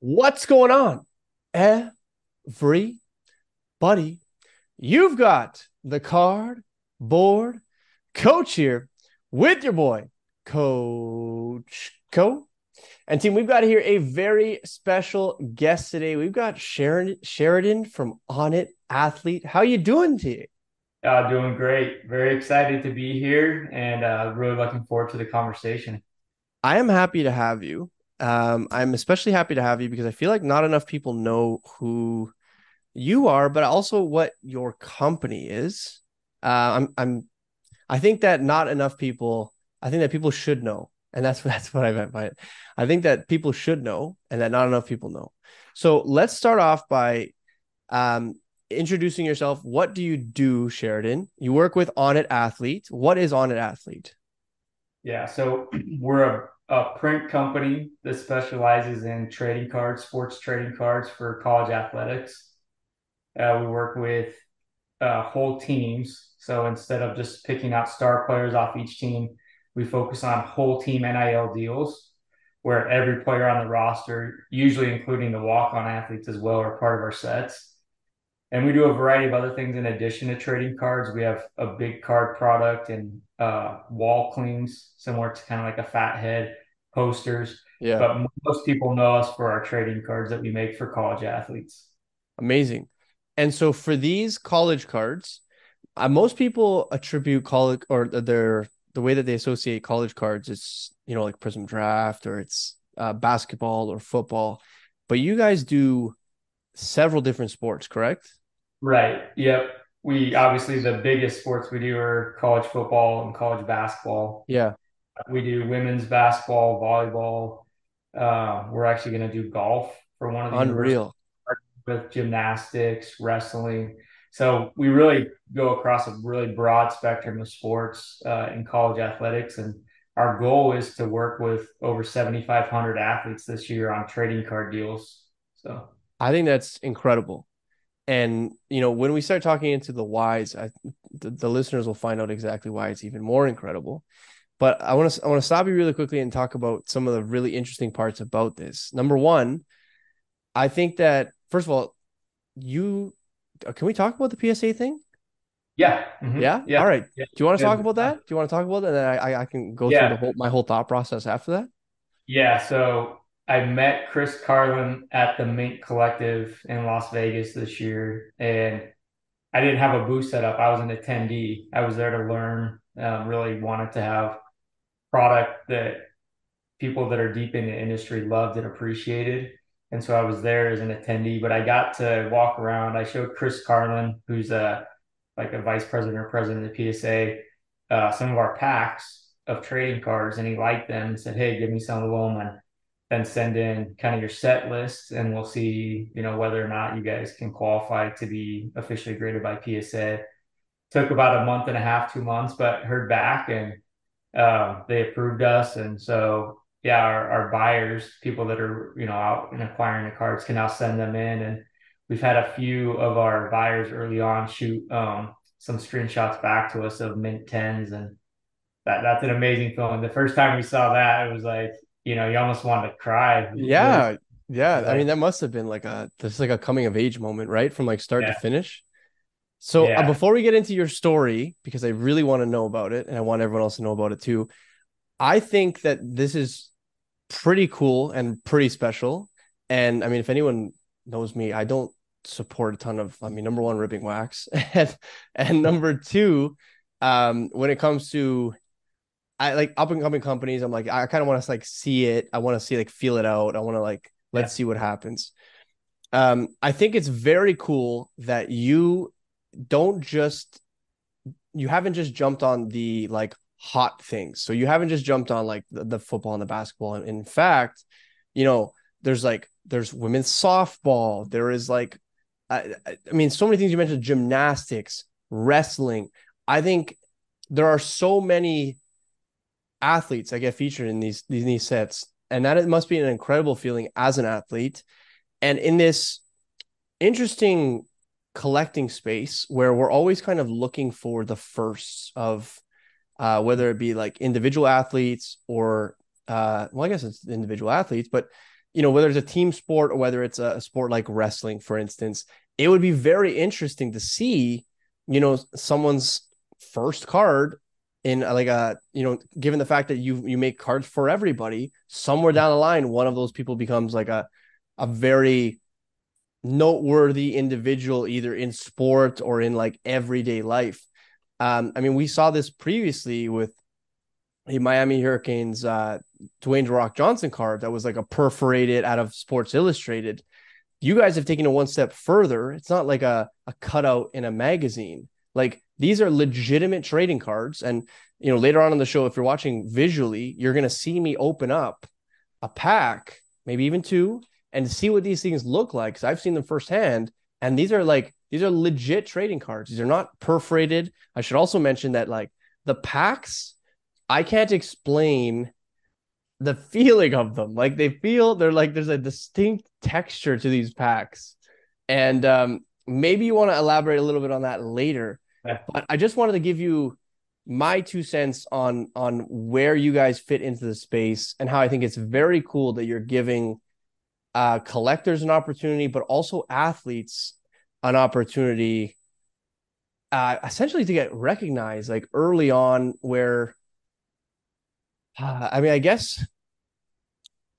What's going on? Everybody, you've got the card board coach here with your boy, Coach Koe. And team, we've got here a very special guest today. We've got Sharon Sheridan from ONIT Athlete. How you doing today? Uh, doing great. Very excited to be here and uh, really looking forward to the conversation. I am happy to have you. Um, I'm especially happy to have you because I feel like not enough people know who you are, but also what your company is. Uh, I'm, I'm, I think that not enough people. I think that people should know, and that's that's what I meant by it. I think that people should know, and that not enough people know. So let's start off by um, introducing yourself. What do you do, Sheridan? You work with ONIT Athlete. What is ONIT Athlete? Yeah, so we're a a print company that specializes in trading cards, sports trading cards for college athletics. Uh, we work with uh, whole teams. So instead of just picking out star players off each team, we focus on whole team NIL deals where every player on the roster, usually including the walk on athletes as well, are part of our sets. And we do a variety of other things in addition to trading cards. We have a big card product and uh, wall clings, similar to kind of like a fat head posters. Yeah. But most people know us for our trading cards that we make for college athletes. Amazing. And so for these college cards, uh, most people attribute college or their the way that they associate college cards is you know like Prizm Draft or it's uh, basketball or football, but you guys do several different sports, correct? Right. Yep we obviously the biggest sports we do are college football and college basketball. Yeah. We do women's basketball, volleyball. Uh, we're actually going to do golf for one of the unreal with gymnastics, wrestling. So we really go across a really broad spectrum of sports uh, in college athletics, and our goal is to work with over 7,500 athletes this year on trading card deals. So I think that's incredible and you know when we start talking into the whys I, the, the listeners will find out exactly why it's even more incredible but i want to i want to stop you really quickly and talk about some of the really interesting parts about this number one i think that first of all you uh, can we talk about the psa thing yeah mm-hmm. yeah yeah all right yeah. do you want to talk about that do you want to talk about that and then i i can go yeah. through the whole my whole thought process after that yeah so I met Chris Carlin at the Mint Collective in Las Vegas this year, and I didn't have a booth set up. I was an attendee. I was there to learn. Um, really wanted to have product that people that are deep in the industry loved and appreciated. And so I was there as an attendee, but I got to walk around. I showed Chris Carlin, who's a like a vice president or president of the PSA, uh, some of our packs of trading cards, and he liked them and said, "Hey, give me some of them." And then send in kind of your set list and we'll see, you know, whether or not you guys can qualify to be officially graded by PSA. Took about a month and a half, two months, but heard back and um, they approved us. And so, yeah, our, our buyers, people that are, you know, out and acquiring the cards can now send them in. And we've had a few of our buyers early on shoot um, some screenshots back to us of mint tens and that that's an amazing feeling. The first time we saw that, it was like, you know, you almost want to cry. Yeah. Yeah. Like, I mean, that must have been like a, this like a coming of age moment, right? From like start yeah. to finish. So uh, yeah. uh, before we get into your story, because I really want to know about it and I want everyone else to know about it too, I think that this is pretty cool and pretty special. And I mean, if anyone knows me, I don't support a ton of, I mean, number one, ripping wax. and, and number two, um, when it comes to I like up and coming companies. I'm like, I kind of want to like see it. I want to see like feel it out. I want to like let's yeah. see what happens. Um, I think it's very cool that you don't just you haven't just jumped on the like hot things. So you haven't just jumped on like the, the football and the basketball. In fact, you know, there's like there's women's softball. There is like, I, I mean, so many things you mentioned: gymnastics, wrestling. I think there are so many athletes that get featured in these these, these sets, and that it must be an incredible feeling as an athlete, and in this interesting collecting space where we're always kind of looking for the firsts of uh, whether it be like individual athletes or uh, well, I guess it's individual athletes, but you know, whether it's a team sport or whether it's a sport like wrestling, for instance, it would be very interesting to see, you know, someone's first card in like a, you know, given the fact that you you make cards for everybody, somewhere down the line, one of those people becomes like a a very noteworthy individual either in sport or in like everyday life. Um, I mean, we saw this previously with the Miami Hurricanes uh, Dwayne Rock Johnson card that was like a perforated out of Sports Illustrated. You guys have taken it one step further. It's not like a, a cutout in a magazine. Like these are legitimate trading cards. And you know, later on in the show, if you're watching visually, you're gonna see me open up a pack, maybe even two, and see what these things look like. Cause I've seen them firsthand. And these are like these are legit trading cards. These are not perforated. I should also mention that like the packs, I can't explain the feeling of them. Like they feel they're like there's a distinct texture to these packs. And um, maybe you want to elaborate a little bit on that later. But I just wanted to give you my two cents on on where you guys fit into the space and how I think it's very cool that you're giving uh, collectors an opportunity, but also athletes an opportunity, uh, essentially to get recognized like early on. Where uh, I mean, I guess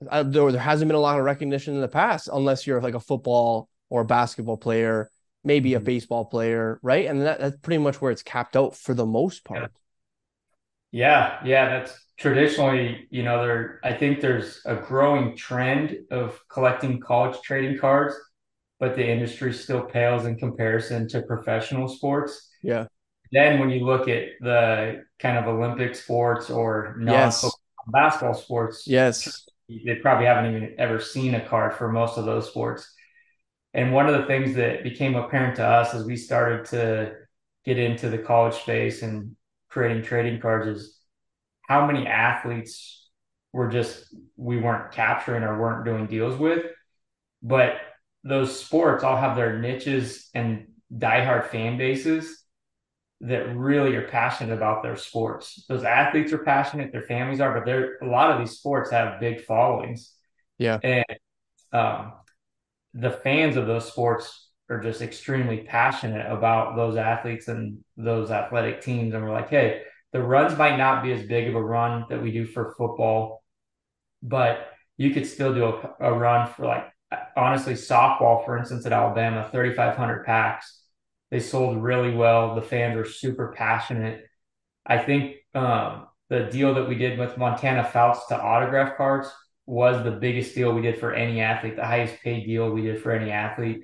uh, there, there hasn't been a lot of recognition in the past, unless you're like a football or a basketball player, maybe a mm-hmm. baseball player, right? And that, that's pretty much where it's capped out for the most part. Yeah, yeah, that's traditionally, you know, there. I think there's a growing trend of collecting college trading cards, but the industry still pales in comparison to professional sports. Yeah. Then when you look at the kind of Olympic sports or non basketball sports, yes, they probably haven't even ever seen a card for most of those sports. And one of the things that became apparent to us as we started to get into the college space and creating trading cards is how many athletes were just we weren't capturing or weren't doing deals with. But those sports all have their niches and diehard fan bases that really are passionate about their sports. Those athletes are passionate, their families are, but there a lot of these sports have big followings. Yeah. And um, the fans of those sports are just extremely passionate about those athletes and those athletic teams. And we're like, hey, the runs might not be as big of a run that we do for football, but you could still do a, a run for like honestly softball, for instance, at Alabama, 3,500 packs they sold really well. The fans were super passionate. I think um, the deal that we did with Montana Fouts to autograph cards was the biggest deal we did for any athlete, the highest paid deal we did for any athlete.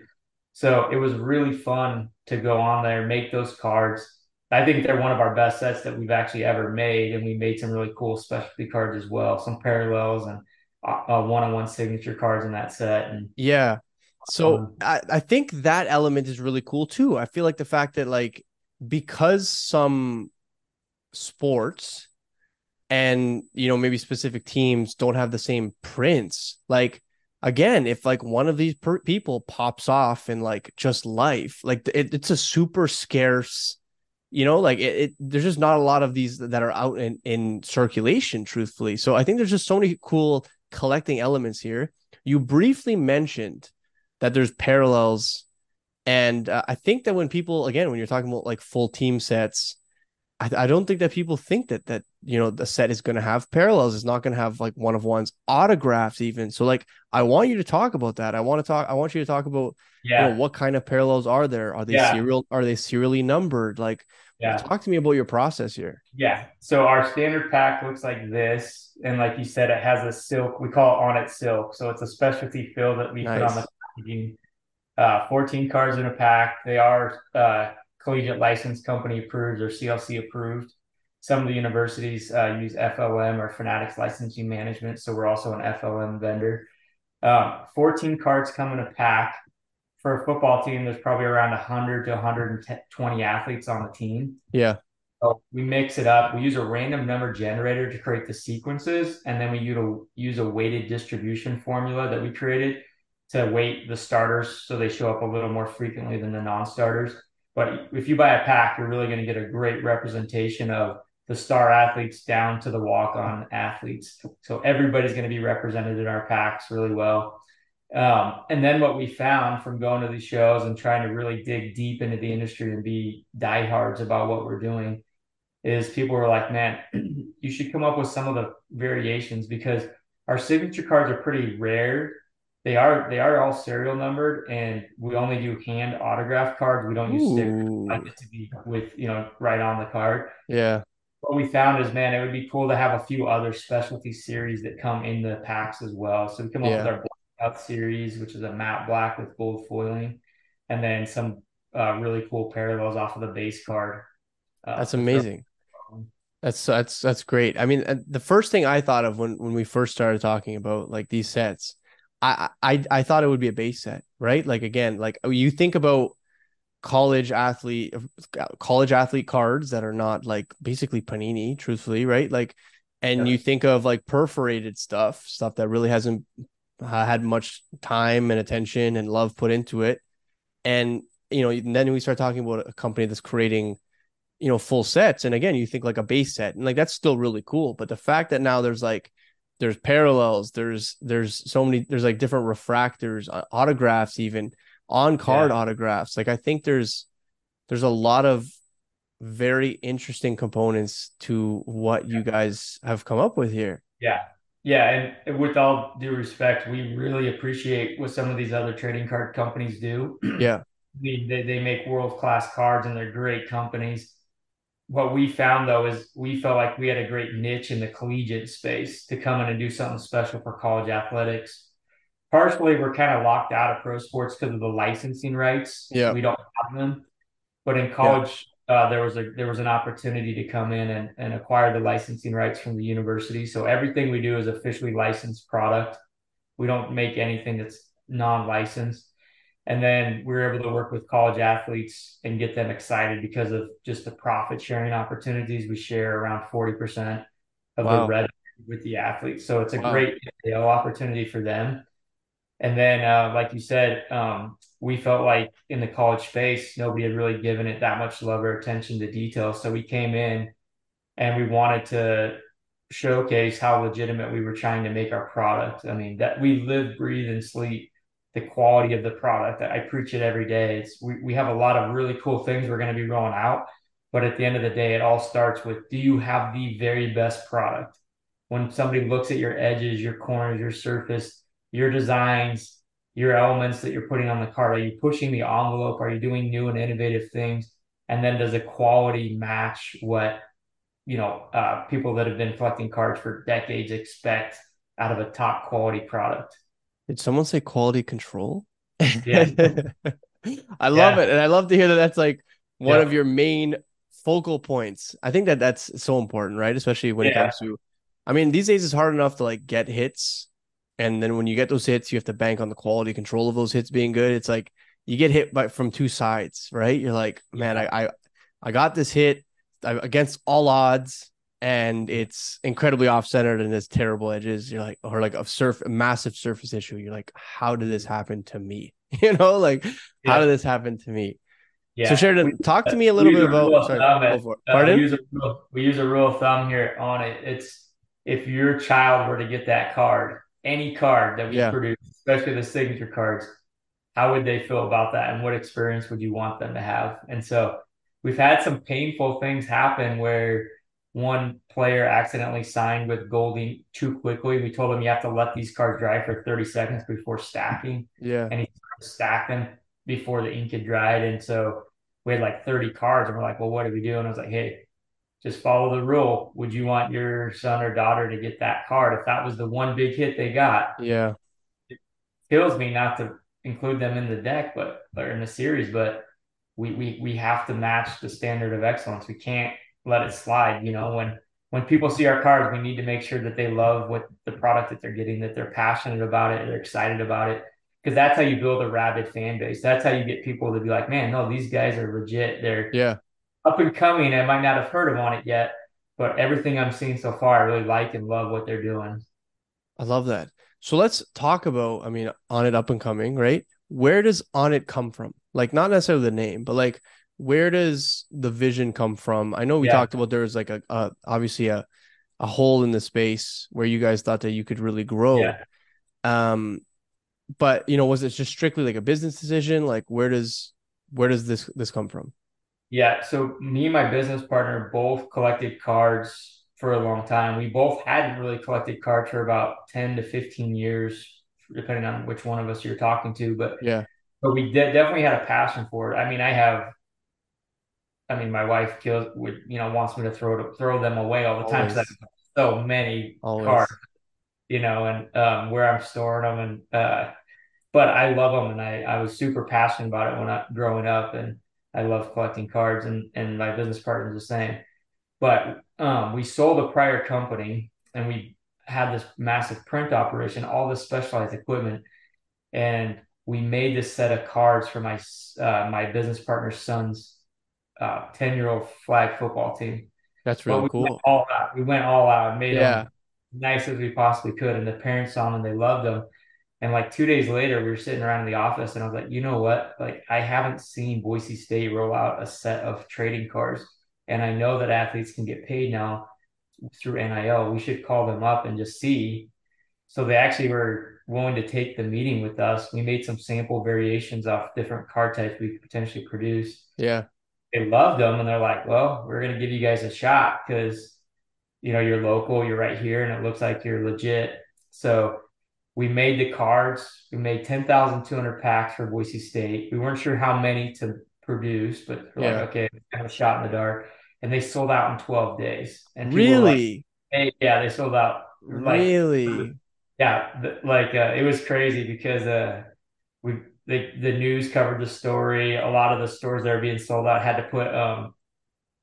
So it was really fun to go on there, make those cards. I think they're one of our best sets that we've actually ever made, and we made some really cool specialty cards as well, some parallels and uh, one-on-one signature cards in that set. And yeah, so um, I, I think that element is really cool too. I feel like the fact that like because some sports and you know maybe specific teams don't have the same prints like again if like one of these per- people pops off in like just life like it, it's a super scarce you know like it, it, there's just not a lot of these that are out in in circulation truthfully so i think there's just so many cool collecting elements here you briefly mentioned that there's parallels. And uh, I think that when people, again, when you're talking about like full team sets, I, I don't think that people think that that you know the set is going to have parallels. It's not going to have like one of one's autographs even. So like, I want you to talk about that. I want to talk. I want you to talk about yeah. you know what kind of parallels are there? Are they yeah. serial? Are they serially numbered? Like, yeah. Talk to me about your process here. Yeah. So our standard pack looks like this. And like you said, it has a silk, we call it ONIT silk. So it's a specialty fill that we nice. put on the uh, 14 cards in a pack. They are uh, collegiate license company approved or CLC approved. Some of the universities uh, use FLM or Fanatics Licensing Management, so we're also an FLM vendor. Um, 14 cards come in a pack. For a football team, there's probably around 100 to 120 athletes on the team. Yeah. So we mix it up. We use a random number generator to create the sequences, and then we use a, use a weighted distribution formula that we created to weight the starters so they show up a little more frequently than the non-starters. But if you buy a pack, you're really going to get a great representation of the star athletes down to the walk on athletes. So everybody's going to be represented in our packs really well. Um, and then what we found from going to these shows and trying to really dig deep into the industry and be diehards about what we're doing is people were like, man, you should come up with some of the variations because our signature cards are pretty rare. They are they are all serial numbered, and we only do hand autograph cards. We don't use stickers like it to be with you know right on the card. Yeah what we found is, man, it would be cool to have a few other specialty series that come in the packs as well. So we come up yeah. with our Blackout series, which is a matte black with gold foiling, and then some uh, really cool parallels off of the base card. Uh, that's amazing. That's that's that's great. I mean, the first thing I thought of when when we first started talking about like these sets, I I I thought it would be a base set, right? Like again, like you think about college athlete college athlete cards that are not like basically panini truthfully right like and yeah. you think of like perforated stuff stuff that really hasn't had much time and attention and love put into it and you know then we start talking about a company that's creating you know full sets and again you think like a base set and like that's still really cool but the fact that now there's like there's parallels there's there's so many there's like different refractors uh, autographs even on card yeah. autographs. Like I think there's there's a lot of very interesting components to what you guys have come up with here. Yeah. Yeah, and with all due respect, we really appreciate what some of these other trading card companies do. Yeah. I mean, they, they make world class cards and they're great companies. What we found though is we felt like we had a great niche in the collegiate space to come in and do something special for college athletics partially we're kind of locked out of pro sports because of the licensing rights. Yeah, we don't have them. But in college. Uh, there was a there was an opportunity to come in and, and acquire the licensing rights from the university. So everything we do is officially licensed product. We don't make anything that's non-licensed. And then we were able to work with college athletes and get them excited because of just the profit sharing opportunities. We share around 40% of wow. the revenue with the athletes. So it's a wow. great opportunity for them. And then, uh, like you said, um, we felt like in the college space, nobody had really given it that much love or attention to detail. So we came in and we wanted to showcase how legitimate we were trying to make our product. I mean, that we live, breathe, and sleep the quality of the product. I preach it every day. It's we, we have a lot of really cool things we're going to be rolling out. But at the end of the day, it all starts with do you have the very best product? When somebody looks at your edges, your corners, your surface, your designs, your elements that you're putting on the card? Are you pushing the envelope? Are you doing new and innovative things? And then does the quality match what you know uh, people that have been collecting cards for decades expect out of a top quality product? Did someone say quality control? Yeah. I love yeah. it. And I love to hear that that's like one of your main focal points. I think that that's so important, right? Especially when yeah. it comes to, I mean, these days it's hard enough to like get hits and then when you get those hits, you have to bank on the quality control of those hits being good. It's like you get hit by from two sides, right? You're like, man, I I, I got this hit against all odds, and it's incredibly off centered and has terrible edges. You're like, or like a surf, a massive surface issue. You're like, how did this happen to me? You know, like yeah. how did this happen to me? Yeah. So Sheridan, talk to me a little bit about. Sorry, uh, Pardon? We use, rule, we use a rule of thumb here ONIT. It's if your child were to get that card any card that we yeah. produce, especially the signature cards, how would they feel about that? And what experience would you want them to have? And so we've had some painful things happen where one player accidentally signed with Goldie too quickly. We told him you have to let these cards dry for 30 seconds before stacking. Yeah. And he stacked them before the ink had dried. And so we had like 30 cards and we're like, well, what do we do? And I was like, hey, just follow the rule. Would you want your son or daughter to get that card if that was the one big hit they got? Yeah. It kills me not to include them in the deck, but or in the series, but we we we have to match the standard of excellence. We can't let it slide. You know, when when people see our cards, we need to make sure that they love what the product that they're getting, that they're passionate about it, they're excited about it. Because that's how you build a rabid fan base. That's how you get people to be like, man, no, these guys are legit. They're yeah up and coming. I might not have heard of ONIT yet, but everything I'm seeing so far, I really like and love what they're doing. I love that. So let's talk about, I mean, ONIT up and coming, right? Where does ONIT come from? Like not necessarily the name, but like where does the vision come from? I know we yeah. talked about there was like a, a obviously a a hole in the space where you guys thought that you could really grow. Yeah. Um, but you know, was it just strictly like a business decision? Like, where does where does this this come from? Yeah, so me and my business partner both collected cards for a long time. We both hadn't really collected cards for about ten to fifteen years, depending on which one of us you're talking to. But yeah, but we de- definitely had a passion for it. I mean, I have I mean, my wife kills would you know wants me to throw throw them away all the time because I have so many Always. cards, you know, and um, where I'm storing them, and uh, but I love them, and I I was super passionate about it when I growing up, and I love collecting cards, and and my business partner is the same. But um, we sold a prior company, and we had this massive print operation, all this specialized equipment, and we made this set of cards for my uh, my business partner's son's 10 uh, year old flag football team. That's really we cool. Went all out. We went all out and made yeah. them nice as we possibly could. And the parents saw them and they loved them. And like two days later, we were sitting around in the office and I was like, you know what? Like, I haven't seen Boise State roll out a set of trading cards. And I know that athletes can get paid now through NIL. We should call them up and just see. So they actually were willing to take the meeting with us. We made some sample variations off different card types we could potentially produce. Yeah they loved them and they're like, well, we're going to give you guys a shot because, you know, you're local, you're right here, and it looks like you're legit. So we made the cards. We made 10,200 packs for Boise State. We weren't sure how many to produce, but we're yeah. like, okay, kind of shot in the dark. And they sold out in 12 days. And really? Like, hey, yeah, they sold out. Like, really? Yeah. Like, uh, it was crazy because, uh, we the the news covered the story. A lot of the stores that are being sold out had to put um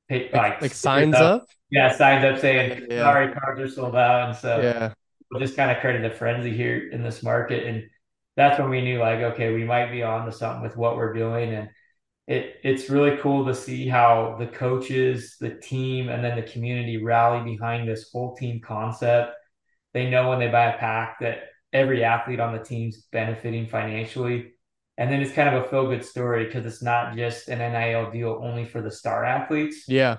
like, like, like signs up. up. Yeah, signs up saying yeah. sorry, cards are sold out. And so yeah, we just kind of created a frenzy here in this market. And that's when we knew like, okay, we might be on to something with what we're doing. And it it's really cool to see how the coaches, the team, and then the community rally behind this whole team concept. They know when they buy a pack that every athlete on the team's benefiting financially and then it's kind of a feel good story because it's not just an NIL deal only for the star athletes. Yeah.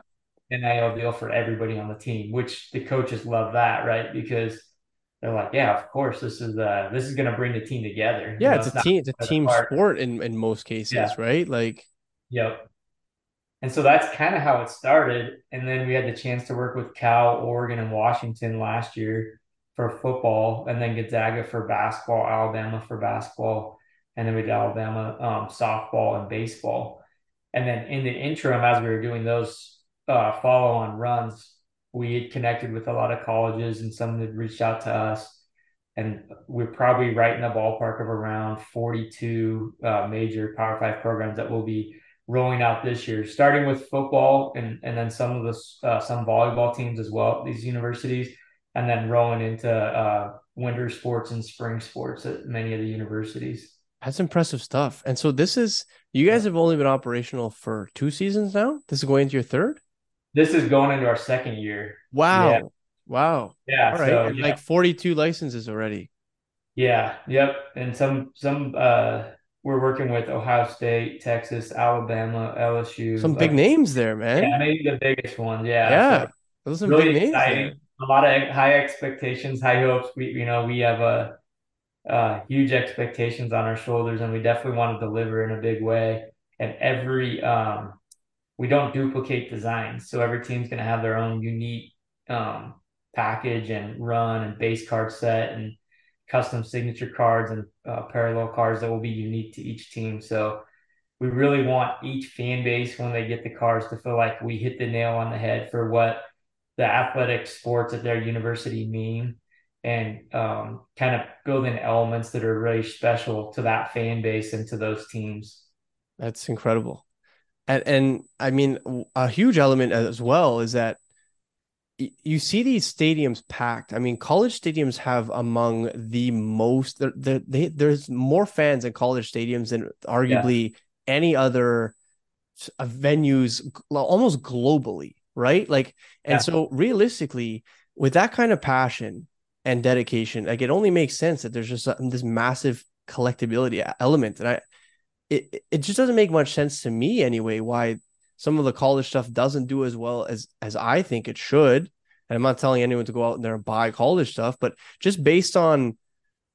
NIL deal for everybody on the team, which the coaches love that, right? Because they're like, yeah, of course, this is uh this is gonna bring the team together. Yeah, you know, it's, it's, a team, it's a team sport in in most cases, yeah. right? Like Yep. And so that's kind of how it started. And then we had the chance to work with Cal, Oregon, and Washington last year for football, and then Gonzaga for basketball, Alabama for basketball and then we did Alabama um, softball and baseball. And then in the interim, as we were doing those uh, follow on runs, we had connected with a lot of colleges and some had reached out to us. And we're probably right in the ballpark of around 42 uh, major Power Five programs that will be rolling out this year, starting with football and, and then some of the uh, some volleyball teams as well, these universities, and then rolling into uh, winter sports and spring sports at many of the universities. That's impressive stuff. And so this is you guys have only been operational for two seasons now. This is going into your third. This is going into our second year. Wow. Yeah. Wow. Yeah. All right. So, yeah. Like 42 licenses already. Yeah. Yep. And some some uh we're working with Ohio State, Texas, Alabama, LSU. Some big names there, man. Yeah, maybe the biggest ones. Yeah. Yeah. So Those are some really big exciting. names. There. A lot of high expectations, high hopes. We you know, we have a uh, huge expectations on our shoulders, and we definitely want to deliver in a big way. And every um, we don't duplicate designs, so every team's going to have their own unique um, package and run and base card set and custom signature cards and uh, parallel cards that will be unique to each team. So we really want each fan base when they get the cards to feel like we hit the nail on the head for what the athletic sports at their university mean and um, kind of building elements that are really special to that fan base and to those teams. That's incredible. And, and I mean, a huge element as well is that you see these stadiums packed. I mean, college stadiums have among the most. They're, they're, they, there's more fans in college stadiums than arguably yeah. any other uh, venues, almost globally, right? Like, and yeah. so realistically, with that kind of passion, and dedication. Like it only makes sense that there's just a, this massive collectability element. And I, it it just doesn't make much sense to me anyway why some of the college stuff doesn't do as well as as I think it should. And I'm not telling anyone to go out there and buy college stuff, but just based on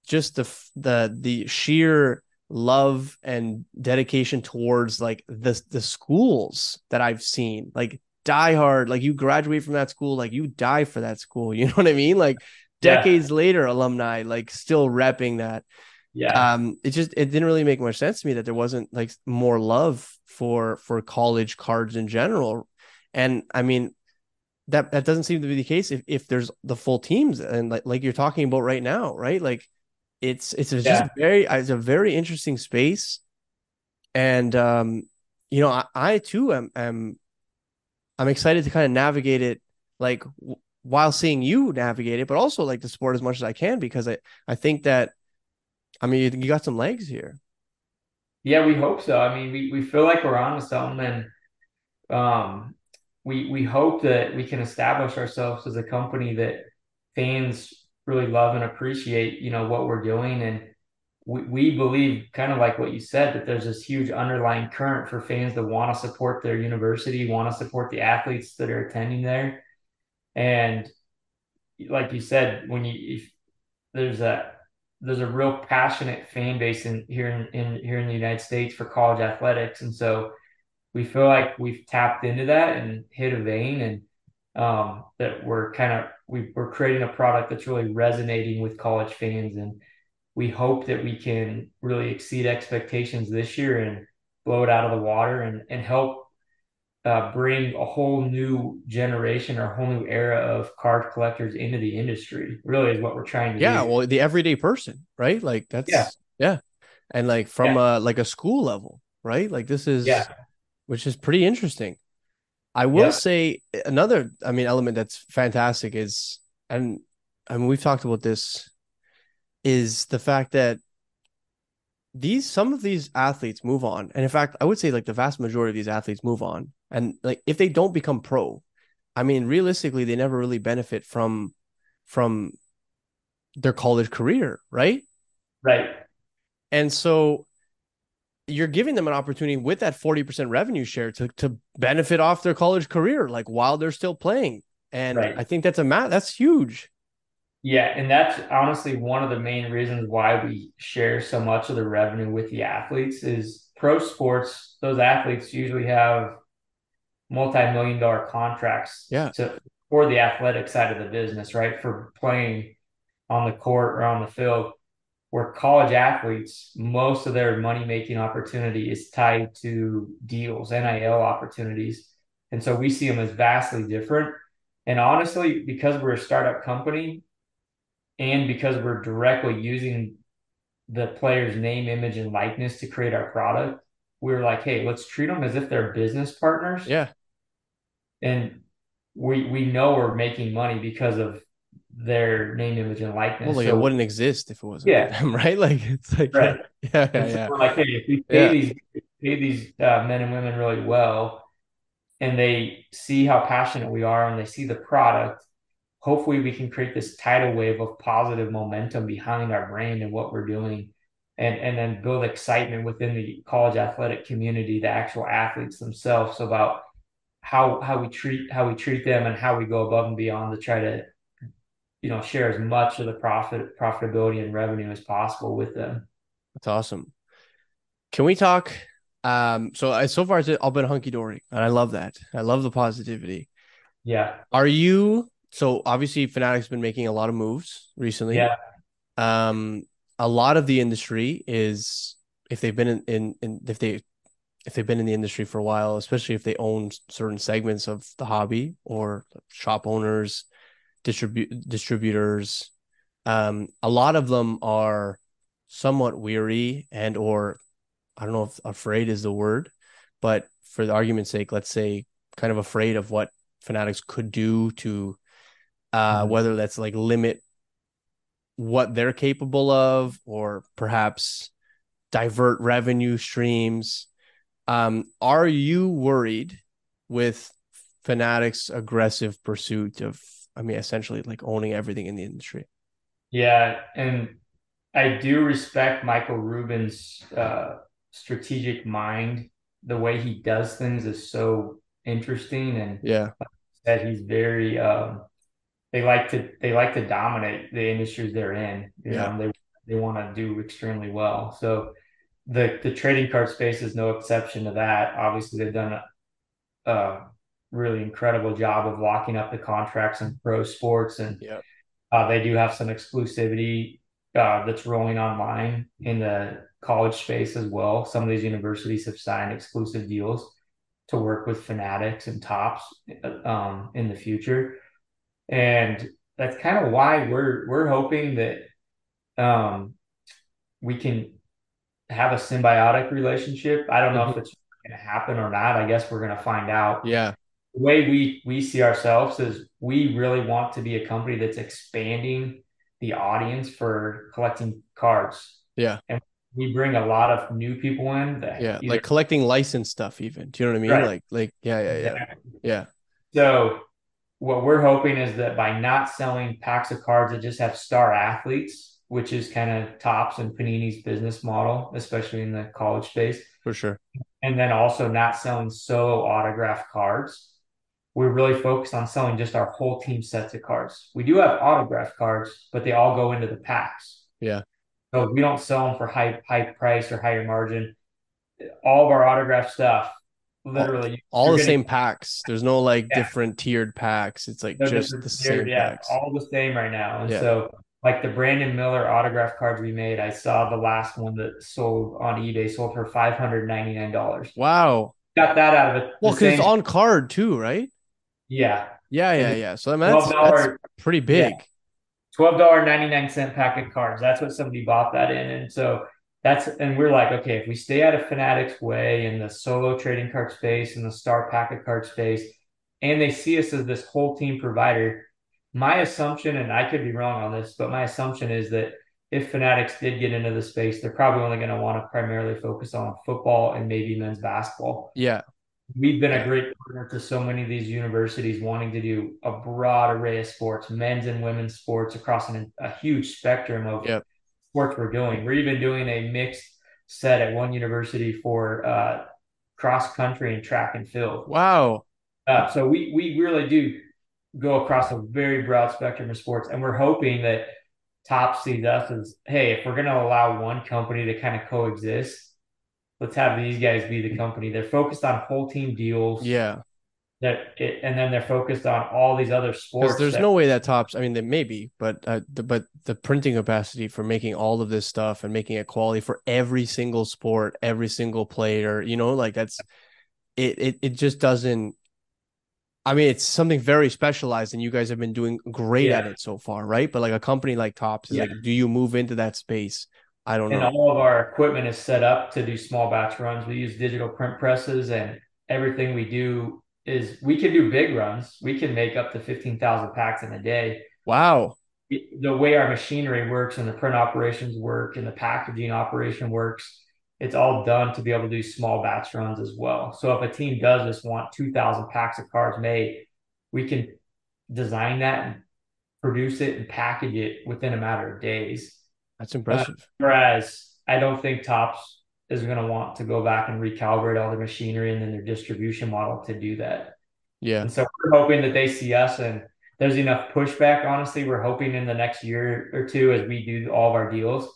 just the the the sheer love and dedication towards like the the schools that I've seen, like die hard, like you graduate from that school, like you die for that school. You know what I mean? Like decades yeah. later, alumni like still repping that. Yeah. Um, it just it didn't really make much sense to me that there wasn't like more love for for college cards in general. And I mean, that that doesn't seem to be the case if if there's the full teams and like like you're talking about right now, right? Like it's it's just yeah. very it's a very interesting space, and um, you know, I, I too am am I'm excited to kind of navigate it like w- while seeing you navigate it, but also like the sport as much as I can because I I think that I mean you, you got some legs here. Yeah, we hope so. I mean, we, we feel like we're on to something, and um, we we hope that we can establish ourselves as a company that fans really love and appreciate, you know, what we're doing. And we, we believe, kind of like what you said, that there's this huge underlying current for fans that want to support their university, want to support the athletes that are attending there. And like you said, when you if there's a there's a real passionate fan base in here in, in here in the United States for college athletics, and so we feel like we've tapped into that and hit a vein, and um, that we're kind of we, we're creating a product that's really resonating with college fans, and we hope that we can really exceed expectations this year and blow it out of the water and and help uh, bring a whole new generation or a whole new era of card collectors into the industry. Really, is what we're trying to yeah, do. well, the everyday person, right? Like that's yeah, yeah. and like from yeah. a like a school level, right? Like this is yeah, which is pretty interesting. I will yeah. say another, I mean, element that's fantastic is, and I mean, we've talked about this, is the fact that these some of these athletes move on and in fact i would say like the vast majority of these athletes move on and like if they don't become pro i mean realistically they never really benefit from from their college career right? Right. And so you're giving them an opportunity with that 40% revenue share to to benefit off their college career like while they're still playing. And right. i think that's a mat that's huge. Yeah, and that's honestly one of the main reasons why we share so much of the revenue with the athletes is pro sports, those athletes usually have multi-million dollar contracts yeah. to for the athletic side of the business, right? For playing on the court or on the field. Where college athletes, most of their money making opportunity is tied to deals, NIL opportunities. And so we see them as vastly different. And honestly, because we're a startup company, and because we're directly using the player's name, image, and likeness to create our product, we are like, hey, let's treat them as if they're business partners. Yeah. And we we know we're making money because of their name, image, and likeness. Well, like so, it wouldn't exist if it wasn't yeah. them, right? Like it's like right. yeah, yeah, yeah. So like, hey, if we pay yeah. these pay these uh, men and women really well, and they see how passionate we are, and they see the product, hopefully we can create this tidal wave of positive momentum behind our brand and what we're doing and and then build excitement within the college athletic community the actual athletes themselves about how how we treat how we treat them and how we go above and beyond to try to you know share as much of the profit profitability and revenue as possible with them. That's awesome. Can we talk um so I, so far it's all been hunky-dory and i love that. I love the positivity. Yeah. Are you so obviously Fanatic's been making a lot of moves recently. Yeah. Um, a lot of the industry is if they've been in, in, in if they if they've been in the industry for a while, especially if they own certain segments of the hobby or shop owners, distribute distributors, um, a lot of them are somewhat weary and or I don't know if afraid is the word, but for the argument's sake, let's say kind of afraid of what Fanatics could do to uh, mm-hmm. whether that's like limit what they're capable of or perhaps divert revenue streams. Um, are you worried with Fanatics' aggressive pursuit of, I mean, essentially like owning everything in the industry? Yeah. And I do respect Michael Rubin's uh, strategic mind. The way he does things is so interesting, and yeah, that he's very. Um, they like to they like to dominate the industries they're in. You yeah. know, they they want to do extremely well. So the the trading card space is no exception to that. Obviously, they've done a, a really incredible job of locking up the contracts in pro sports, and yep. uh, they do have some exclusivity uh, that's rolling online in the college space as well. Some of these universities have signed exclusive deals to work with Fanatics and Topps um, in the future, and that's kind of why we're we're hoping that um, we can have a symbiotic relationship. I don't know mm-hmm. if it's going to happen or not. I guess we're going to find out. Yeah. The way we we see ourselves is we really want to be a company that's expanding the audience for collecting cards. Yeah. And we bring a lot of new people in that yeah, either, like collecting license stuff even. Do you know what I mean? Right. Like like yeah, yeah, yeah. Exactly. Yeah. So what we're hoping is that by not selling packs of cards that just have star athletes, which is kind of Topps and Panini's business model, especially in the college space. For sure. And then also not selling solo autograph cards. We're really focused on selling just our whole team sets of cards. We do have autograph cards, but they all go into the packs. Yeah. So we don't sell them for high high price or higher margin. All of our autograph stuff, literally, all, all the same packs. There's no like yeah. different tiered packs. It's like just the same. Yeah, packs. all the same right now. And yeah. so like the Brandon Miller autograph cards we made, I saw the last one that sold on eBay sold for five hundred ninety nine dollars. Wow, got that out of it. Well, because it's on card too, right? Yeah, yeah, yeah, yeah. So I mean, that's, that's pretty big. Yeah. Twelve dollar ninety nine cent pack of cards. That's what somebody bought that in, and so that's and we're like, okay, if we stay out of Fanatics way in the solo trading card space and the star packet card space, and they see us as this whole team provider my assumption, and I could be wrong on this, but my assumption is that if Fanatics did get into the space, they're probably only going to want to primarily focus on football and maybe men's basketball. Yeah. We've been a great partner to so many of these universities wanting to do a broad array of sports, men's and women's sports across an, a huge spectrum of yep. Sports we're doing. We're even doing a mixed set at one university for uh, cross country and track and field. Wow. Uh, so we we really do go across a very broad spectrum of sports. And we're hoping that Topps sees us as, hey, if we're going to allow one company to kind of coexist, let's have these guys be the company. They're focused on whole team deals. Yeah. That it, and then they're focused on all these other sports. There's that, no way that Topps. I mean, they maybe, but uh, the, but the printing capacity for making all of this stuff and making it quality for every single sport, every single player, you know, like that's it. It it just doesn't I mean, it's something very specialized, and you guys have been doing great yeah. at it so far, right? But like a company like Topps is yeah. like, do you move into that space? I don't and know. And all of our equipment is set up to do small batch runs. We use digital print presses, and everything we do is we can do big runs. We can make up to fifteen thousand packs in a day. Wow. The way our machinery works and the print operations work and the packaging operation works, it's all done to be able to do small batch runs as well. So if a team does just want 2,000 packs of cards made, we can design that and produce it and package it within a matter of days. That's impressive. Uh, whereas I don't think Topps is going to want to go back and recalibrate all their machinery and then their distribution model to do that. Yeah. And so we're hoping that they see us and there's enough pushback. Honestly, we're hoping in the next year or two as we do all of our deals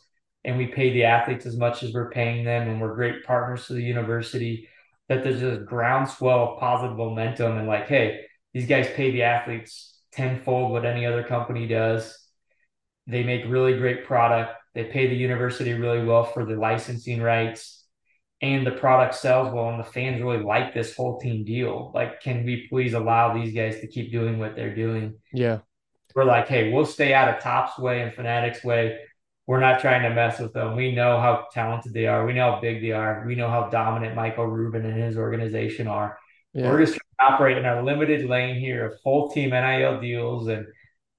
and we pay the athletes as much as we're paying them and we're great partners to the university that there's this groundswell of positive momentum and like hey these guys pay the athletes tenfold what any other company does they make really great product they pay the university really well for the licensing rights and the product sells well and the fans really like this whole team deal like can we please allow these guys to keep doing what they're doing yeah we're like hey we'll stay out of Topps' way and fanatics way we're not trying to mess with them. We know how talented they are. We know how big they are. We know how dominant Michael Rubin and his organization are. Yeah. We're just trying to operate in our limited lane here of whole team NIL deals, and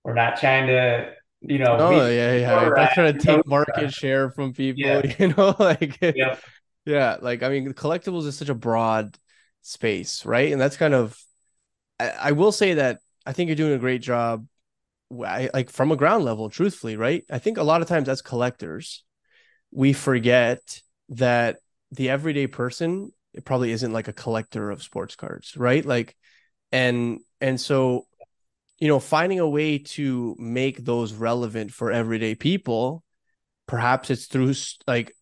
we're not trying to, you know. Oh yeah, yeah. We're not trying to take market share from people. Yeah. You know, like yeah, yeah. Like I mean, collectibles is such a broad space, right? And that's kind of. I, I will say that I think you're doing a great job I, like from a ground level, truthfully, right? I think a lot of times as collectors, we forget that the everyday person it probably isn't like a collector of sports cards, right? Like, and and so, you know, finding a way to make those relevant for everyday people, perhaps it's through like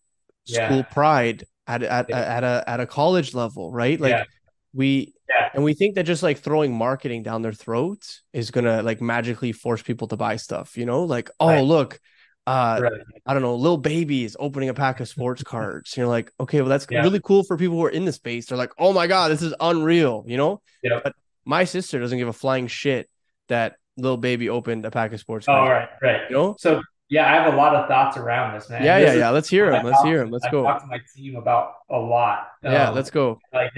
yeah. school pride at at, yeah. at a at a college level, right? Like. Yeah. We yeah. and we think that just like throwing marketing down their throats is gonna like magically force people to buy stuff, you know, like, oh right. look, uh right. i don't know little babies opening a pack of sports cards you're like okay well that's yeah. really cool for people who are in the space they're like oh my god this is unreal you know yeah. but my sister doesn't give a flying shit that little baby opened a pack of sports cards oh right right you know so yeah i have a lot of thoughts around this man yeah this yeah yeah let's hear him let's hear him let's I go talk to my team about a lot yeah um, let's go like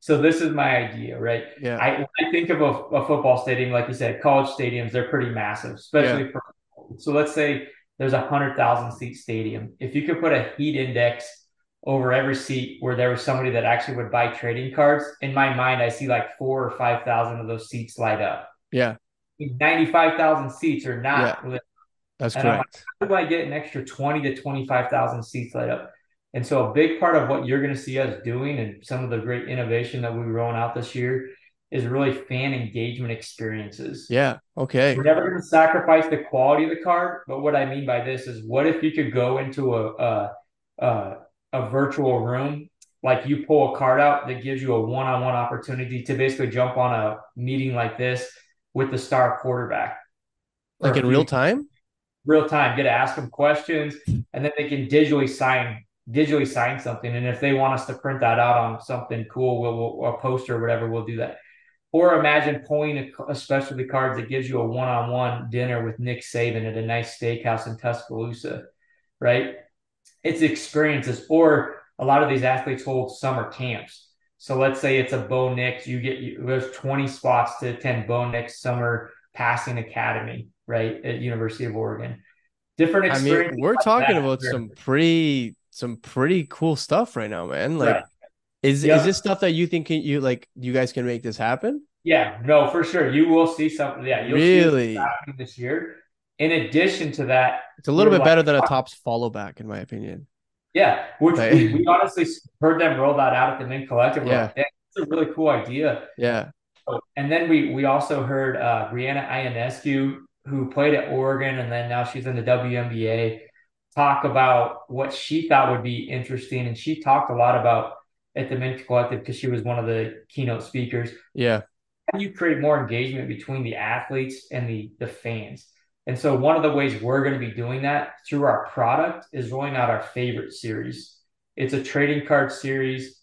so this is my idea, right? Yeah. I, I think of a, a, football stadium, like you said, college stadiums, they're pretty massive, especially yeah. for. So let's say there's a hundred thousand seat stadium. If you could put a heat index over every seat where there was somebody that actually would buy trading cards, in my mind, I see like four or five thousand of those seats light up. Yeah. Ninety-five thousand seats or not. Yeah. That's and correct. Like, how do I get an extra twenty to twenty-five thousand seats light up? And so a big part of what you're going to see us doing and some of the great innovation that we're rolling out this year is really fan engagement experiences. Yeah. Okay. We're never going to sacrifice the quality of the card, but what I mean by this is, what if you could go into a a, a, a virtual room, like you pull a card out that gives you a one-on-one opportunity to basically jump on a meeting like this with the star quarterback, like in real time. Real time. Get to ask them questions, and then they can digitally sign digitally sign something. And if they want us to print that out on something cool, we'll, we'll a poster or whatever, we'll do that. Or imagine pulling a, a specialty card that gives you a one-on-one dinner with Nick Saban at a nice steakhouse in Tuscaloosa, right? It's experiences. Or a lot of these athletes hold summer camps. So let's say it's a Bo Nix, you get you, there's 20 spots to attend Bo Nix Summer Passing Academy, right, at University of Oregon. Different experience. I mean, we're like talking that. about some pretty some pretty cool stuff right now, man. Like, right. is is this stuff that you think you like? You guys can make this happen? Yeah, no, for sure. You will see something. Yeah, you'll really see this year. In addition to that, it's a little bit like, better than a Topps follow back, in my opinion. Yeah, which like, we, we, honestly heard them roll that out at the Mint Collective. yeah, like, that's a really cool idea. Yeah. And then we we also heard uh, Brianna Ionescu, who played at Oregon, and then now she's in the WNBA talk about what she thought would be interesting. And she talked a lot about at the Mint Collective because she was one of the keynote speakers. Yeah. How do you create more engagement between the athletes and the the fans? And so one of the ways we're going to be doing that through our product is rolling out our favorite series. It's a trading card series,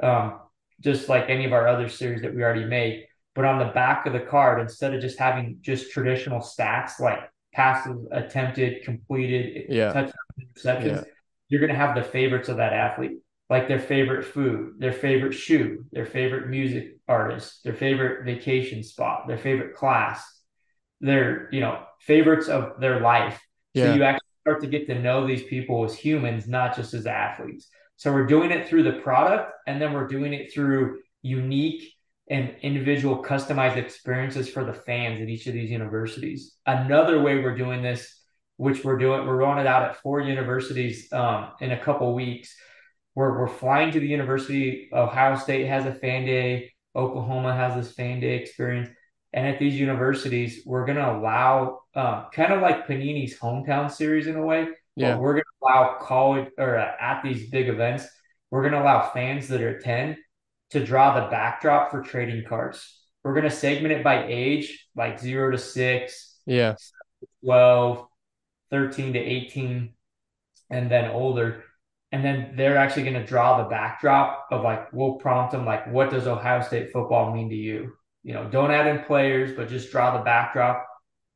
um, just like any of our other series that we already made. But on the back of the card, instead of just having just traditional stats like passes attempted, completed, yeah. touchdowns, interceptions, yeah. you're going to have the favorites of that athlete, like their favorite food, their favorite shoe, their favorite music artist, their favorite vacation spot, their favorite class, their you know favorites of their life. Yeah. So you actually start to get to know these people as humans, not just as athletes. So we're doing it through the product, and then we're doing it through unique and individual customized experiences for the fans at each of these universities. Another way we're doing this, which we're doing, we're rolling it out at four universities um, in a couple weeks. We're, we're flying to the university. Ohio State has a fan day. Oklahoma has this fan day experience. And at these universities, we're going to allow um, kind of like Panini's hometown series in a way. Yeah. we're going to allow college or uh, at these big events, we're going to allow fans that attend to draw the backdrop for trading cards. We're going to segment it by age, like zero to six, yeah, 12, 13 to 18, and then older. And then they're actually going to draw the backdrop of like, we'll prompt them, like, what does Ohio State football mean to you? You know, don't add in players, but just draw the backdrop.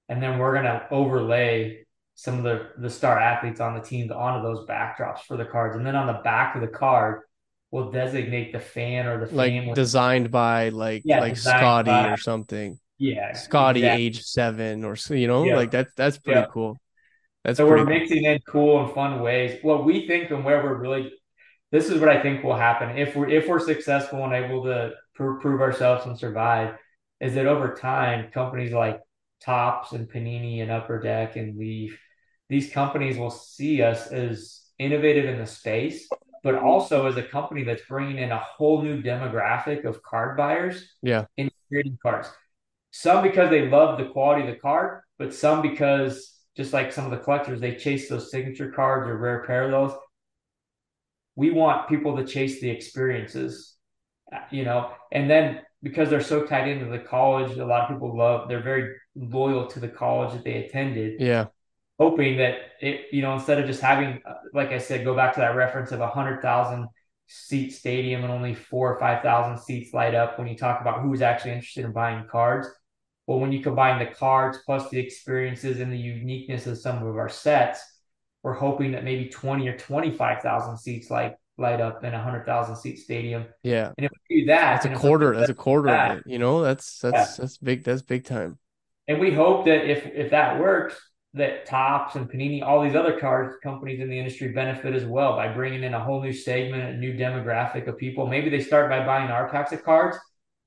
And then we're going to overlay some of the, the star athletes on the teams onto those backdrops for the cards. And then on the back of the card, we'll designate the fan or the like family. designed by like yeah, like Scotty by, or something. Yeah, Scotty exactly. age seven or so, you know yeah. like that's that's pretty yeah. cool. That's so we're cool. mixing in cool and fun ways. What we think and where we're really this is what I think will happen if we're if we're successful and able to pr- prove ourselves and survive is that over time companies like Topps and Panini and Upper Deck and Leaf these companies will see us as innovative in the space but also as a company that's bringing in a whole new demographic of card buyers. Yeah. In trading cards. Some because they love the quality of the card, but some because just like some of the collectors, they chase those signature cards or rare parallels. We want people to chase the experiences, you know, and then because they're so tied into the college, a lot of people love, they're very loyal to the college that they attended. Yeah hoping that it, you know, instead of just having, like I said, go back to that reference of a hundred thousand seat stadium and only four or five thousand seats light up when you talk about who's actually interested in buying cards. Well, when you combine the cards plus the experiences and the uniqueness of some of our sets, we're hoping that maybe 20 or 25,000 seats like light up in a hundred thousand seat stadium. Yeah. And if we do that, that's a quarter, that's a quarter that, of it, you know, that's, that's, yeah. that's big, that's big time. And we hope that if, if that works, that Topps and Panini, all these other card companies in the industry benefit as well by bringing in a whole new segment, a new demographic of people. Maybe they start by buying our packs of cards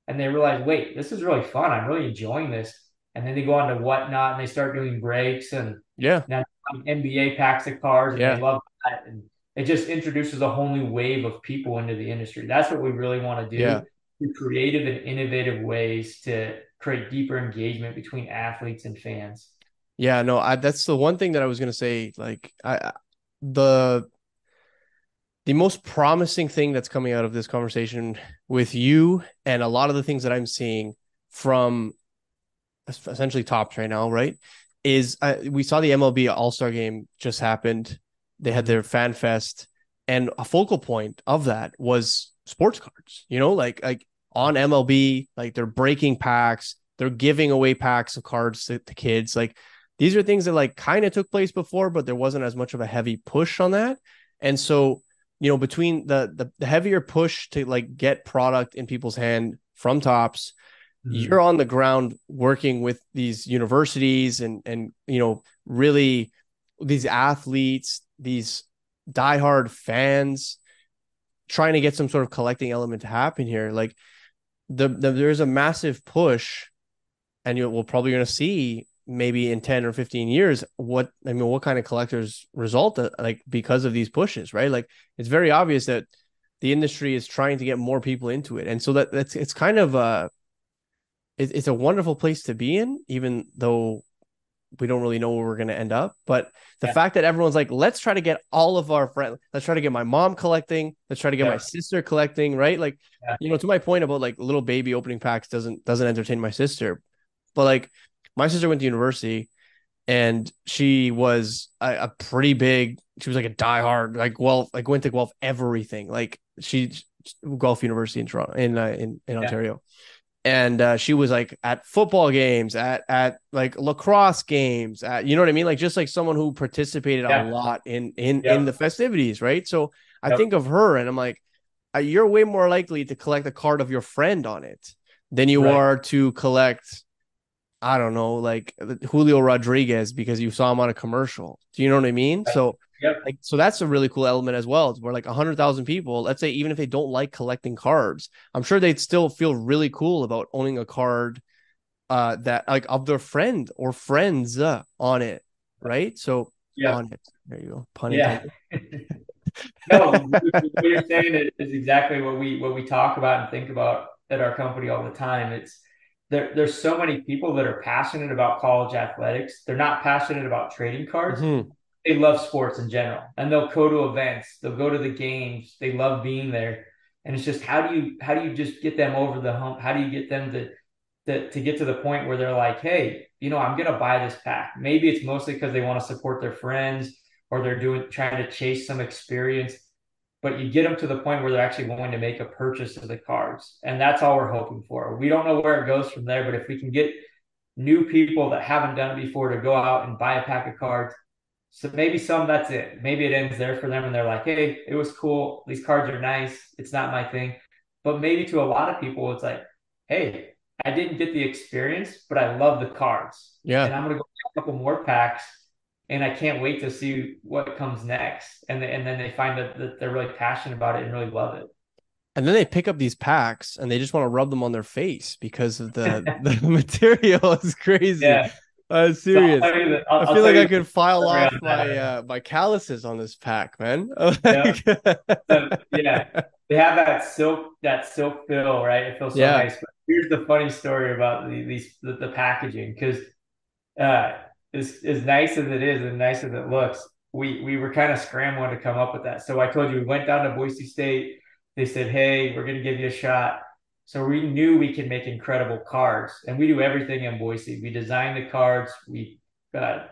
and they realize, wait, this is really fun. I'm really enjoying this. And then they go on to whatnot and they start doing breaks and yeah, now NBA packs of cards and yeah. they love that. And it just introduces a whole new wave of people into the industry. That's what we really want to do. Yeah. Creative and innovative ways to create deeper engagement between athletes and fans. Yeah, no, I that's the one thing that I was gonna say. Like, I the the most promising thing that's coming out of this conversation with you and a lot of the things that I'm seeing from essentially Topps right now, right? Is uh, we saw the MLB All Star Game just happened. They had their fan fest, and a focal point of that was sports cards. You know, like like on MLB, like they're breaking packs, they're giving away packs of cards to, to kids, like these are things that like kind of took place before, but there wasn't as much of a heavy push on that. And so, you know, between the the, the heavier push to like get product in people's hand from Topps, mm-hmm. you're on the ground working with these universities and and you know, really these athletes, these diehard fans trying to get some sort of collecting element to happen here. Like the, the there's a massive push and you we're probably going to see maybe in 10 or 15 years what i mean what kind of collectors result uh, like because of these pushes right like it's very obvious that the industry is trying to get more people into it and so that that's it's kind of a it, it's a wonderful place to be in even though we don't really know where we're going to end up but the yeah. fact that everyone's like let's try to get all of our friends let's try to get my mom collecting let's try to get yeah. my sister collecting right like yeah. you know to my point about like little baby opening packs doesn't doesn't entertain my sister but like my sister went to university and she was a, a, pretty big she was like a diehard like Guelph like went to Guelph everything like she Guelph University in Toronto in uh, in, in. Ontario and uh, she was like at football games at at like lacrosse games at you know what I mean like just like someone who participated yeah. a lot in in yeah. in the festivities right so I think of her and I'm like uh, you're way more likely to collect a card of your friend on it than you right. are to collect I don't know, like Julio Rodriguez because you saw him on a commercial. Do you know what I mean? So, yep. like, so that's a really cool element as well. Where like a hundred thousand people, let's say, even if they don't like collecting cards, I'm sure they'd still feel really cool about owning a card uh that like of their friend or friends uh, on it, right? So, yeah, on it. There you go. Pun yeah. no, what you're saying is exactly what we what we talk about and think about at our company all the time. It's there, there's so many people that are passionate about college athletics. They're not passionate about trading cards. Mm-hmm. They love sports in general, and they'll go to events. They'll go to the games. They love being there. And it's just how do you how do you just get them over the hump? How do you get them to to, to get to the point where they're like, hey, you know, I'm gonna buy this pack. Maybe it's mostly because they want to support their friends or they're doing trying to chase some experience but you get them to the point where they're actually going to make a purchase of the cards. And that's all we're hoping for. We don't know where it goes from there, but if we can get new people that haven't done it before to go out and buy a pack of cards, so maybe some that's it. Maybe it ends there for them and they're like, hey, it was cool. These cards are nice. It's not my thing. But maybe to a lot of people, it's like, hey, I didn't get the experience, but I love the cards. Yeah. And I'm going to go a couple more packs and I can't wait to see what comes next. And they, and then they find that, that they're really passionate about it and really love it. And then they pick up these packs and they just want to rub them on their face because of the the material is crazy. Yeah. I'm serious. So I'll I'll, i feel like I could file off my uh, my calluses on this pack, man. yeah. So, yeah, they have that silk that silk feel, right? It feels so yeah. nice. But here's the funny story about the, these the, the packaging because uh, as as nice as it is and nice as it looks, we we were kind of scrambling to come up with that. So I told you we went down to Boise State. They said, "Hey, we're going to give you a shot." So we knew we could make incredible cards, and we do everything in Boise. We design the cards, we uh,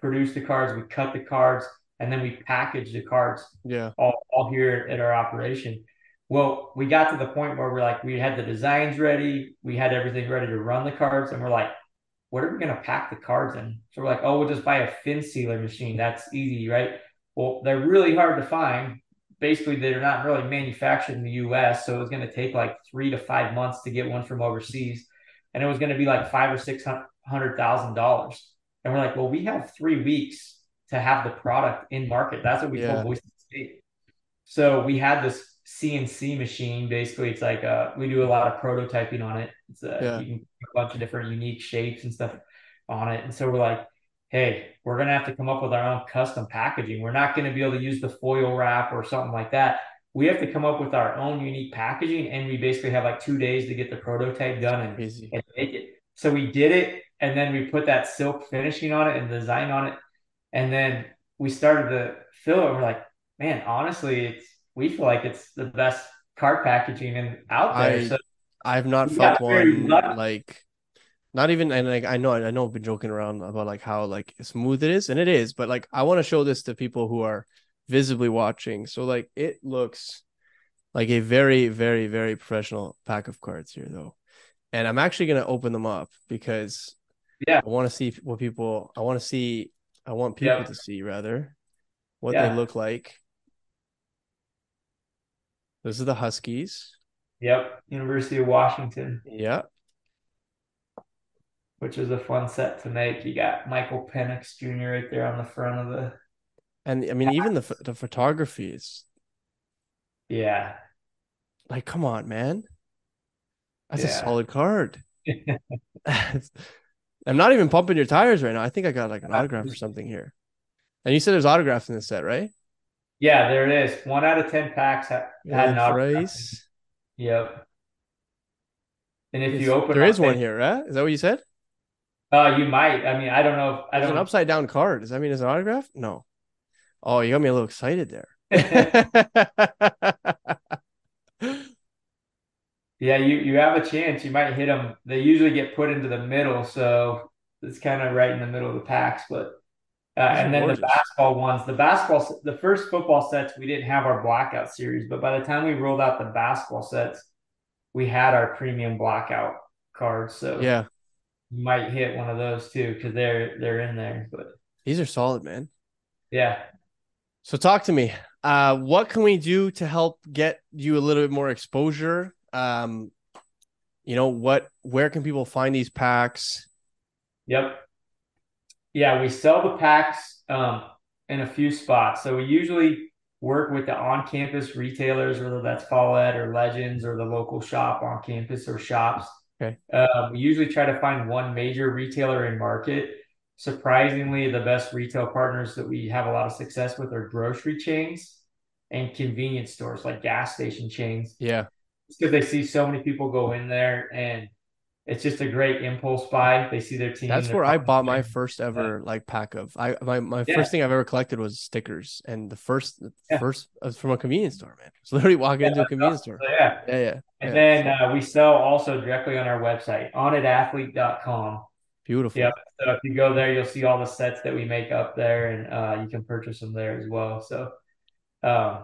produce the cards, we cut the cards, and then we package the cards. Yeah, all, all here at our operation. Well, we got to the point where we're like, we had the designs ready, we had everything ready to run the cards, and we're like, what are we going to pack the cards in? So we're like, oh, we'll just buy a fin sealer machine. That's easy, right? Well, they're really hard to find basically they're not really manufactured in the US. So it was going to take like three to five months to get one from overseas. And it was going to be like five or six hundred thousand dollars. And we're like, well, we have three weeks to have the product in market. That's what we yeah. told Boise State. So we had this CNC machine. Basically, it's like uh, we do a lot of prototyping on it. It's a, yeah. you can a bunch of different unique shapes and stuff on it. And so we're like, hey, we're going to have to come up with our own custom packaging. We're not going to be able to use the foil wrap or something like that. We have to come up with our own unique packaging. And we basically have like two days to get the prototype done and, and make it. So we did it. And then we put that silk finishing on it and design on it. And then we started to fill it. And we're like, man, honestly, it's, we feel like it's the best card packaging and out there. I, so I've not felt one like not even and like I know I know I've been joking around about like how like smooth it is, and it is, but like I want to show this to people who are visibly watching. So like it looks like a very, very, very professional pack of cards here though. And I'm actually gonna open them up because yeah, I want to see what people I want to see I want people yep. to see rather what yeah. they look like. Those are the Huskies. Yep. University of Washington. Yep which is a fun set to make. You got Michael Penix Jr. right there on the front of the. And I mean, even the the photography is. Yeah. Like, come on, man. That's yeah. a solid card. I'm not even pumping your tires right now. I think I got like an uh, autograph or something here. And you said there's autographs in this set, right? Yeah, there it is. One out of ten packs had, had an autograph. Yep. And if it's, you open, there is one here, right? Is that what you said? Uh, you might. I mean, I don't know. If, I don't. an upside down card. Does that mean it's an autograph? No. Oh, you got me a little excited there. yeah, you you have a chance. You might hit them. They usually get put into the middle, so it's kind of right in the middle of the packs. But uh, and then gorgeous. the basketball ones, the basketball, the first football sets, we didn't have our blackout series, but by the time we rolled out the basketball sets, we had our premium blackout cards. So yeah, might hit one of those too because they're they're in there. But these are solid, man. Yeah. So talk to me. Uh, what can we do to help get you a little bit more exposure? Um, you know what? Where can people find these packs? Yep. Yeah, we sell the packs um, in a few spots. So we usually work with the on-campus retailers, whether that's Follett or Legends or the local shop on campus or shops. Okay. Um, we usually try to find one major retailer in market. Surprisingly, the best retail partners that we have a lot of success with are grocery chains and convenience stores like gas station chains. Yeah. because they see so many people go in there and it's just a great impulse buy. They see their team. That's where I bought my first ever yeah. like pack of. I my my yeah. first thing I've ever collected was stickers, and the first yeah. first was from a convenience store. Man, so literally walking into a convenience store. So, yeah, yeah, yeah. And then uh, we sell also directly on our website, onitathlete.com. Beautiful. Yep. So if you go there, you'll see all the sets that we make up there, and uh, you can purchase them there as well. So, um,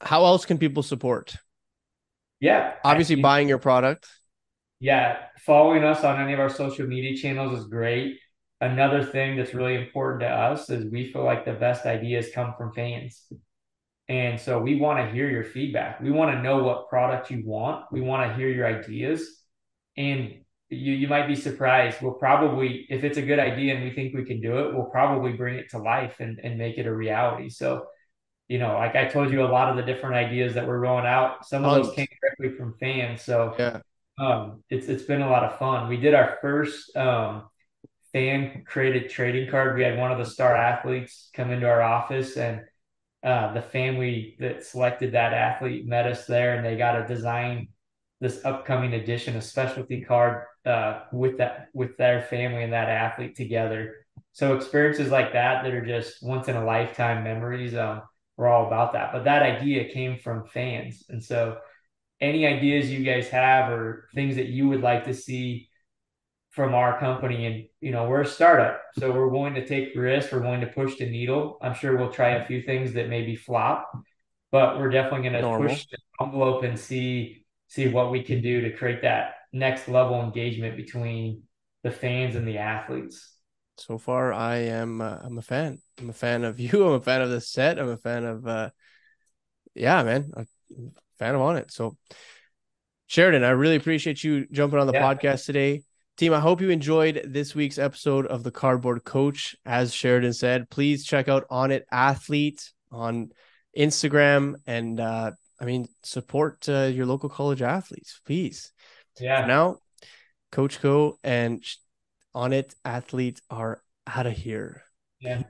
how else can people support? Yeah, obviously buying your product yeah, following us on any of our social media channels is great. Another thing that's really important to us is we feel like the best ideas come from fans. And so we want to hear your feedback. We want to know what product you want. We want to hear your ideas. And you you might be surprised. We'll probably, if it's a good idea and we think we can do it, we'll probably bring it to life and, and make it a reality. So, you know, like I told you, a lot of the different ideas that we're rolling out, some of those came directly from fans. So yeah um, it's it's been a lot of fun. We did our first um, fan created trading card. We had one of the star athletes come into our office and uh, the family that selected that athlete met us there and they got to design this upcoming edition, a specialty card uh, with that with their family and that athlete together. So experiences like that that are just once in a lifetime memories. Um, we're all about that. But that idea came from fans, and so any ideas you guys have or things that you would like to see from our company and you know we're a startup so we're willing to take risks we're willing to push the needle. I'm sure we'll try a few things that maybe flop but we're definitely going to push the envelope and see see what we can do to create that next level engagement between the fans and the athletes. So far i am uh, i'm a fan. I'm a fan of you. I'm a fan of the set. I'm a fan of uh yeah man a fan of ONIT. So sheridan i really appreciate you jumping on the yeah. podcast today Team, I hope you enjoyed this week's episode of the Cardboard Coach. As Sheridan said, please check out ONIT Athlete on Instagram and uh, I mean support uh, your local college athletes, please. Yeah. For now, Coach Koe and ONIT Athlete are out of here. Yeah.